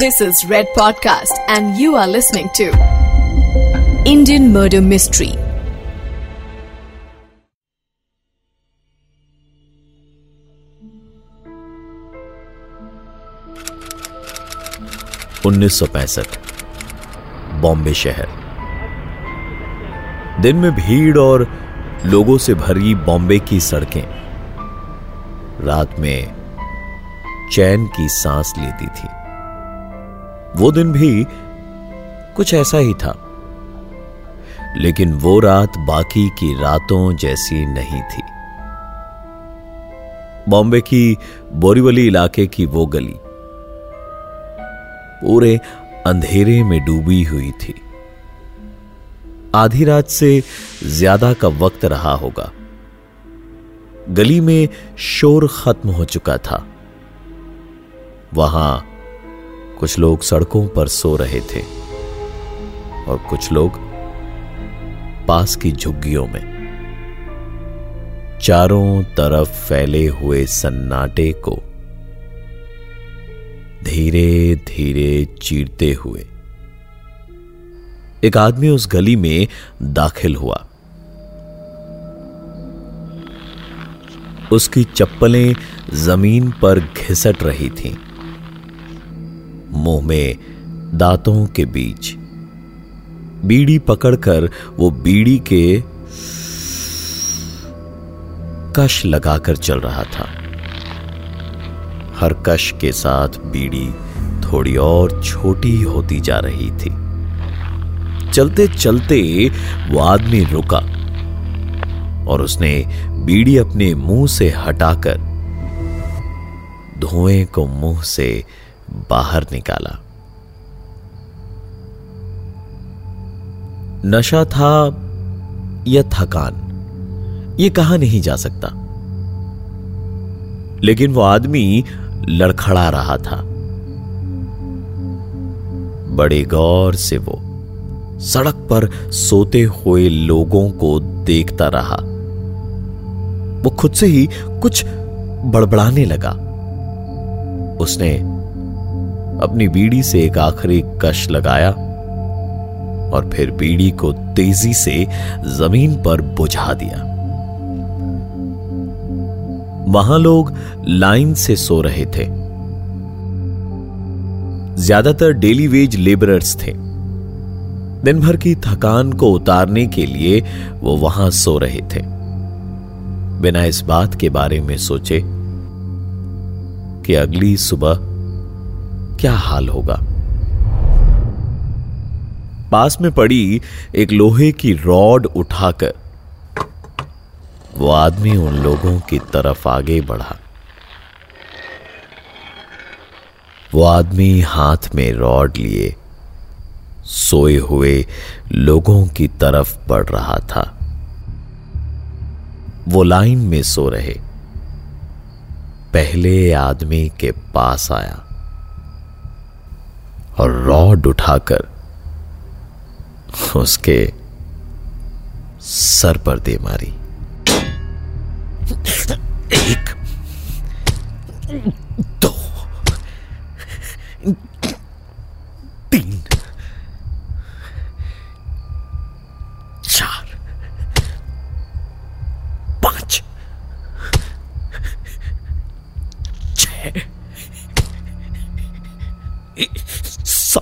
This is Red Podcast, and you are listening to Indian Murder Mystery. उन्नीस सौ पैंसठ बॉम्बे शहर दिन में भीड़ और लोगों से भरी बॉम्बे की सड़कें रात में चैन की सांस लेती थी वो दिन भी कुछ ऐसा ही था। लेकिन वो रात बाकी की रातों जैसी नहीं थी। बॉम्बे की बोरीवली इलाके की वो गली पूरे अंधेरे में डूबी हुई थी। आधी रात से ज़्यादा का वक्त रहा होगा। गली में शोर खत्म हो चुका था। वहाँ कुछ लोग सड़कों पर सो रहे थे और कुछ लोग पास की झुग्गियों में चारों तरफ़ फैले हुए सन्नाटे को धीरे धीरे चीरते हुए एक आदमी उस गली में दाखिल हुआ उसकी चप्पलें ज़मीन पर घिसट रही थीं। मुँह में दांतों के बीच। बीड़ी पकड़कर वो बीड़ी के कश लगाकर चल रहा था। हर कश के साथ बीड़ी थोड़ी और छोटी होती जा रही थी। चलते चलते वो आदमी रुका और उसने बीड़ी अपने मुँह से हटाकर धुएँ को मुँह से बाहर निकाला। नशा था या थकान, ये कहा नहीं जा सकता। लेकिन वो आदमी लड़खड़ा रहा था। बड़े गौर से वो सड़क पर सोते हुए लोगों को देखता रहा। वो खुद से ही कुछ बड़बड़ाने लगा। उसने अपनी बीड़ी से एक आखिरी कश लगाया और फिर बीड़ी को तेज़ी से ज़मीन पर बुझा दिया। वहाँ लोग लाइन से सो रहे थे। ज़्यादातर डेली वेज लेबरर्स थे। दिन भर की थकान को उतारने के लिए वो वहाँ सो रहे थे। बिना इस बात के बारे में सोचे कि अगली सुबह क्या हाल होगा? पास में पड़ी एक लोहे की रॉड उठाकर वो आदमी उन लोगों की तरफ़ आगे बढ़ा। वो आदमी हाथ में रॉड लिए, सोए हुए लोगों की तरफ़ बढ़ रहा था। वो लाइन में सो रहे। पहले आदमी के पास आया। और रॉड उठाकर उसके सर पर दे मारी। एक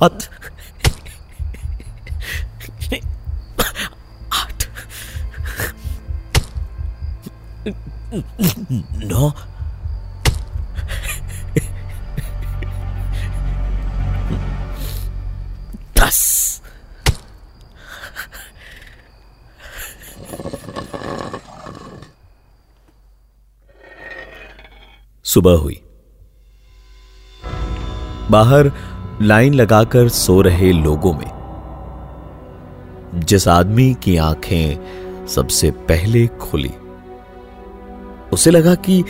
सात आठ नौ। दस। सुबह हुई। बाहर लाइन लगाकर सो रहे लोगों में। जिस आदमी की आँखें सबसे पहले खुली, उसे लगा कि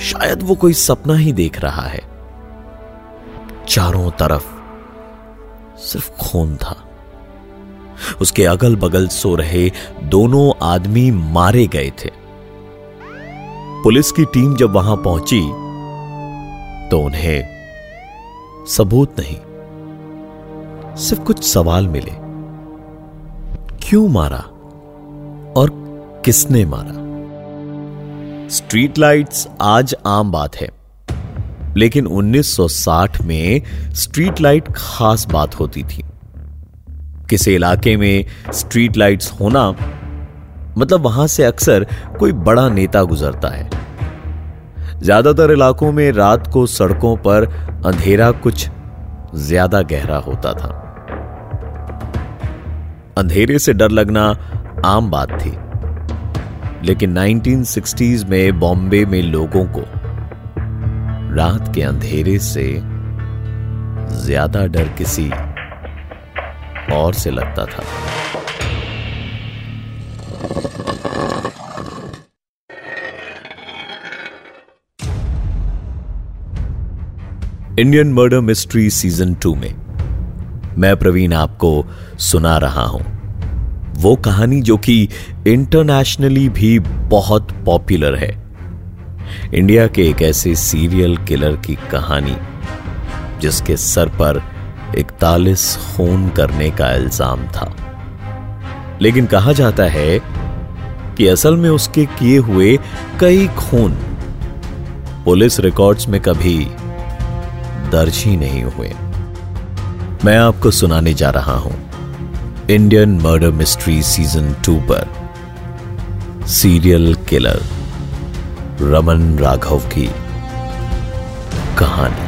शायद वो कोई सपना ही देख रहा है। चारों तरफ़ सिर्फ़ खून था। उसके अगल बगल सो रहे दोनों आदमी मारे गए थे। पुलिस की टीम जब वहाँ पहुँची तो उन्हें सबूत नहीं। सिर्फ़ कुछ सवाल मिले। क्यों मारा? और किसने मारा? स्ट्रीट लाइट्स आज आम बात है। लेकिन 1960 में स्ट्रीट लाइट खास बात होती थी। किसी इलाके में स्ट्रीट लाइट्स होना मतलब वहाँ से अक्सर कोई बड़ा नेता गुजरता है। ज़्यादातर इलाकों में रात को सड़कों पर अंधेरा कुछ ज़्यादा गहरा होता था। अंधेरे से डर लगना आम बात थी। लेकिन 1960s में बॉम्बे में लोगों को रात के अंधेरे से ज़्यादा डर किसी और से लगता था। Indian murder mystery season two में मैं प्रवीण आपको सुना रहा हूँ। वो कहानी जो कि इंटरनेशनली भी बहुत पॉपुलर है। इंडिया के एक ऐसे सीरियल किलर की कहानी, जिसके सर पर इकतालीस खून करने का इल्ज़ाम था। लेकिन कहा जाता है कि असल में उसके किए हुए कई खून पुलिस रिकॉर्ड्स में कभी दर्ज ही नहीं हुए। मैं आपको सुनाने जा रहा हूँ। Indian murder mystery season two पर। सीरियल किलर, रमन राघव की कहानी।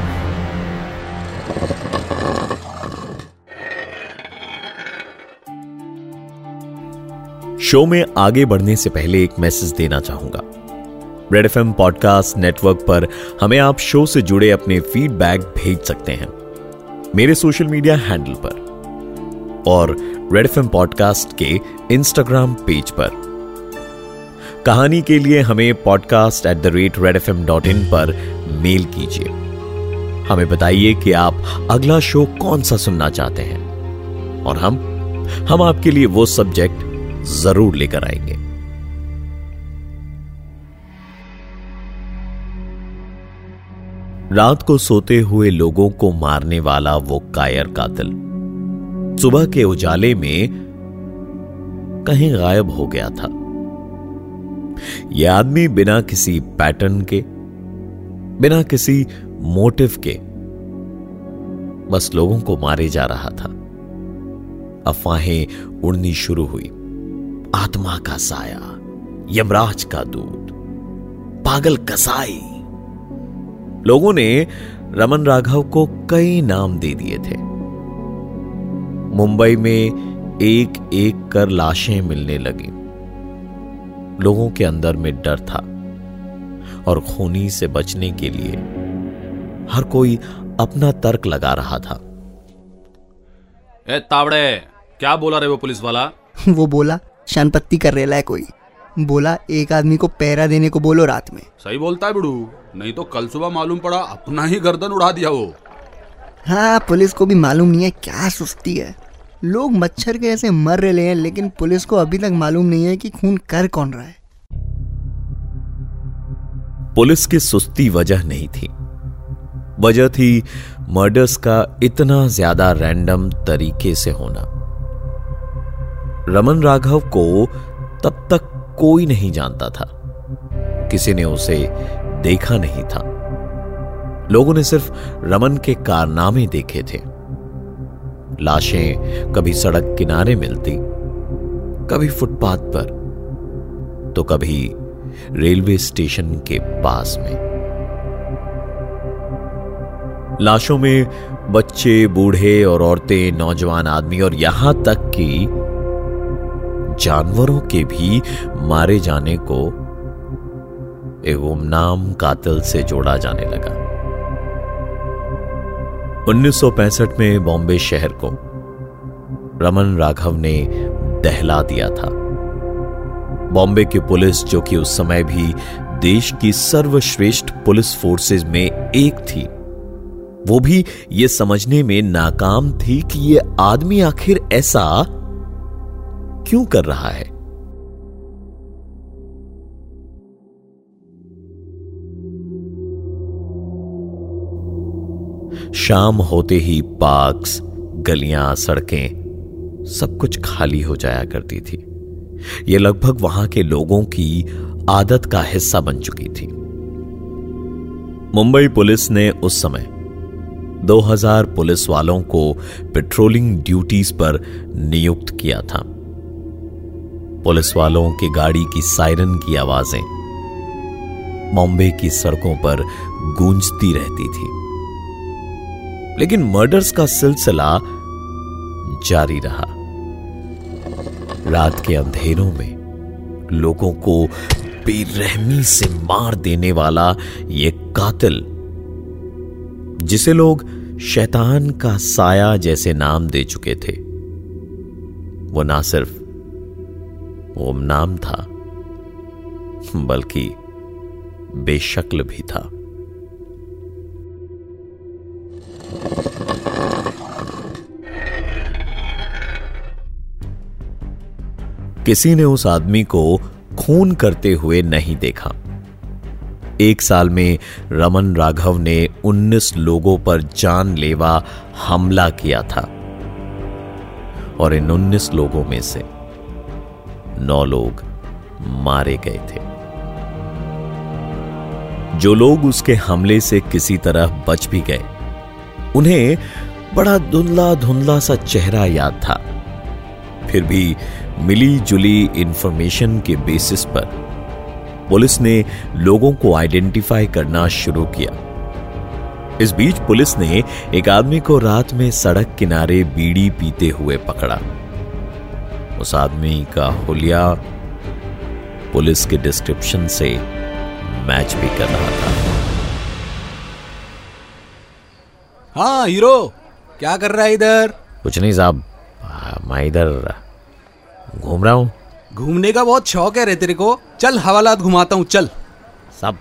शो में आगे बढ़ने से पहले एक मैसेज देना चाहूँगा। रेड एफ़ पॉडकास्ट नेटवर्क पर हमें आप शो से जुड़े अपने फीडबैक भेज सकते हैं। मेरे सोशल मीडिया हैंडल पर और रेड एफ़ पॉडकास्ट के इंस्टाग्राम पेज पर। कहानी के लिए हमें podcast at the rate Red F M dot in पर मेल कीजिए। हमें बताइए कि आप अगला शो कौन सा सुनना चाहते हैं। और हम हम आपके लिए वो सब्जेक्ट ज़रूर लेकर आएँगे। रात को सोते हुए लोगों को मारने वाला वो कायर कातिल। सुबह के उजाले में कहीं गायब हो गया था। यह आदमी बिना किसी पैटर्न के, बिना किसी मोटिव के बस लोगों को मारे जा रहा था। अफवाहें उड़नी शुरू हुई। आत्मा का साया, यमराज का दूध पागल कसाई। लोगों ने रमन राघव को कई नाम दे दिए थे। मुंबई में एक एक कर लाशें मिलने लगी। लोगों के अंदर में डर था और खूनी से बचने के लिए हर कोई अपना तर्क लगा रहा था। ए तावड़े क्या बोला रे वो पुलिस वाला? वो बोला शानपत्ती कर रेला है कोई। बोला एक आदमी को पैरा देने को बोलो रात में। सही बोलता है बिड़ू। नहीं तो कल सुबह मालूम पड़ा अपना ही गर्दन उड़ा दिया वो। हाँ पुलिस को भी मालूम नहीं है क्या सुस्ती है। लोग मच्छर के ऐसे मर रहे हैं लेकिन पुलिस को अभी तक मालूम नहीं है कि खून कर कौन रहा है। पुलिस की सुस्ती वजह नहीं थी। वजह थी मर्डर्स का इतना ज़्यादा रैंडम तरीके से होना। रमन राघव को तब तक कोई नहीं जानता था। किसी ने उसे देखा नहीं था। लोगों ने सिर्फ़ रमन के कारनामे देखे थे। लाशें कभी सड़क किनारे मिलती, कभी फुटपाथ पर तो कभी रेलवे स्टेशन के पास में। लाशों में बच्चे, बूढ़े और औरतें, नौजवान आदमी और यहाँ तक कि जानवरों के भी मारे जाने को एक गुमनाम कातिल से जोड़ा जाने लगा। 1965 में बॉम्बे शहर को रमन राघव ने दहला दिया था। बॉम्बे की पुलिस, जो कि उस समय भी देश की सर्वश्रेष्ठ पुलिस फोर्सेस में एक थी, वो भी ये समझने में नाकाम थी कि ये आदमी आखिर ऐसा क्यों कर रहा है। शाम होते ही पार्क्स गलियाँ, सड़कें, सब कुछ खाली हो जाया करती थी। ये लगभग वहाँ के लोगों की आदत का हिस्सा बन चुकी थी। मुंबई पुलिस ने उस समय 2000 पुलिस वालों को पेट्रोलिंग ड्यूटीज़ पर नियुक्त किया था। पुलिस वालों की गाड़ी की सायरन की आवाज़ें बॉम्बे की सड़कों पर गूंजती रहती थी। लेकिन मर्डर्स का सिलसिला जारी रहा। रात के अंधेरों में लोगों को बेरहमी से मार देने वाला ये कातिल, जिसे लोग शैतान का साया जैसे नाम दे चुके थे, वो ना सिर्फ़ ओम नाम था, बल्कि बेशक्ल भी था। किसी ने उस आदमी को खून करते हुए नहीं देखा। एक साल में रमन राघव ने 19 लोगों पर जानलेवा हमला किया था। और इन 19 लोगों में से नौ लोग मारे गए थे। जो लोग उसके हमले से किसी तरह बच भी गए, उन्हें बड़ा धुंधला धुंधला सा चेहरा याद था। फिर भी मिली जुली इंफॉर्मेशन के बेसिस पर पुलिस ने लोगों को आइडेंटिफाई करना शुरू किया। इस बीच पुलिस ने एक आदमी को रात में सड़क किनारे बीड़ी पीते हुए पकड़ा। उस आदमी का हुलिया पुलिस के डिस्क्रिप्शन से मैच भी कर रहा था। हाँ हीरो क्या कर रहा है इधर? कुछ नहीं साहब मैं इधर घूम रहा हूँ। घूमने का बहुत शौक है रे तेरे को। चल हवालात घुमाता हूँ चल। साहब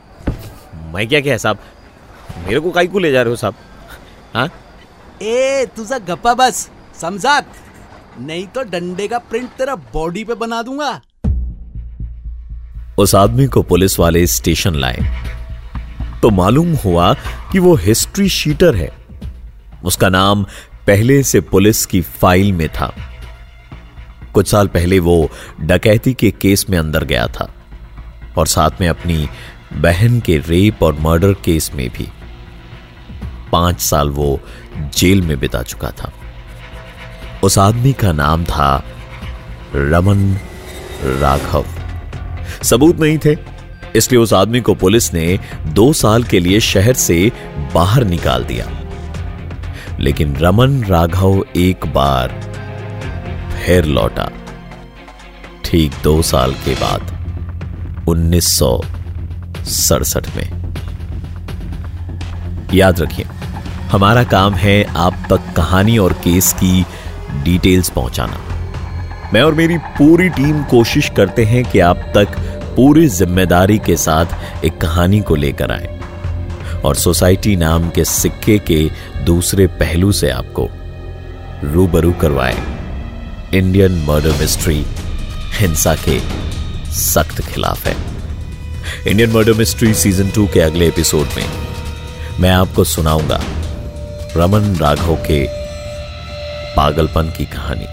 मैं क्या क्या साहब? मेरे को काई को ले जा रहे हो साहब। हाँ? ए तुझा गप्पा बस समझात। नहीं तो डंडे का प्रिंट तेरा बॉडी पे बना दूँगा। उस आदमी को पुलिस वाले स्टेशन लाए। तो मालूम हुआ कि वो हिस्ट्री शीटर है। उसका नाम पहले से पुलिस की फ़ाइल में था। कुछ साल पहले वो डकैती के केस में अंदर गया था और साथ में अपनी बहन के रेप और मर्डर केस में भी। पाँच साल वो जेल में बिता चुका था। उस आदमी का नाम था रमन राघव। सबूत नहीं थे, इसलिए उस आदमी को पुलिस ने दो साल के लिए शहर से बाहर निकाल दिया। लेकिन रमन राघव एक बार फिर लौटा। ठीक दो साल के बाद, उन्नीस सौ सड़सठ में। याद रखिए, हमारा काम है आप तक कहानी और केस की डिटेल्स पहुंचाना। मैं और मेरी पूरी टीम कोशिश करते हैं कि आप तक पूरी ज़िम्मेदारी के साथ एक कहानी को लेकर आए और सोसाइटी नाम के सिक्के के दूसरे पहलू से आपको रूबरू करवाए। इंडियन मर्डर मिस्ट्री हिंसा के सख्त खिलाफ है। Indian murder mystery season two के अगले एपिसोड में मैं आपको सुनाऊँगा रमन राघव के पागलपन की कहानी।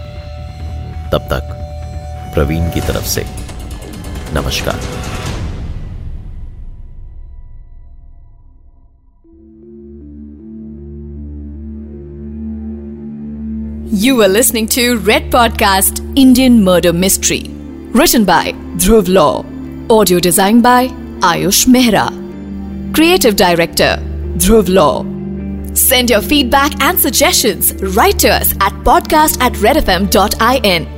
तब तक प्रवीण की तरफ़ से नमस्कार। You are listening to Red Podcast Indian Murder Mystery. Written by Dhruv Law. Audio designed by Ayush Mehra. Creative Director Dhruv Law. Send your feedback and suggestions right to us at podcast at redfm.in.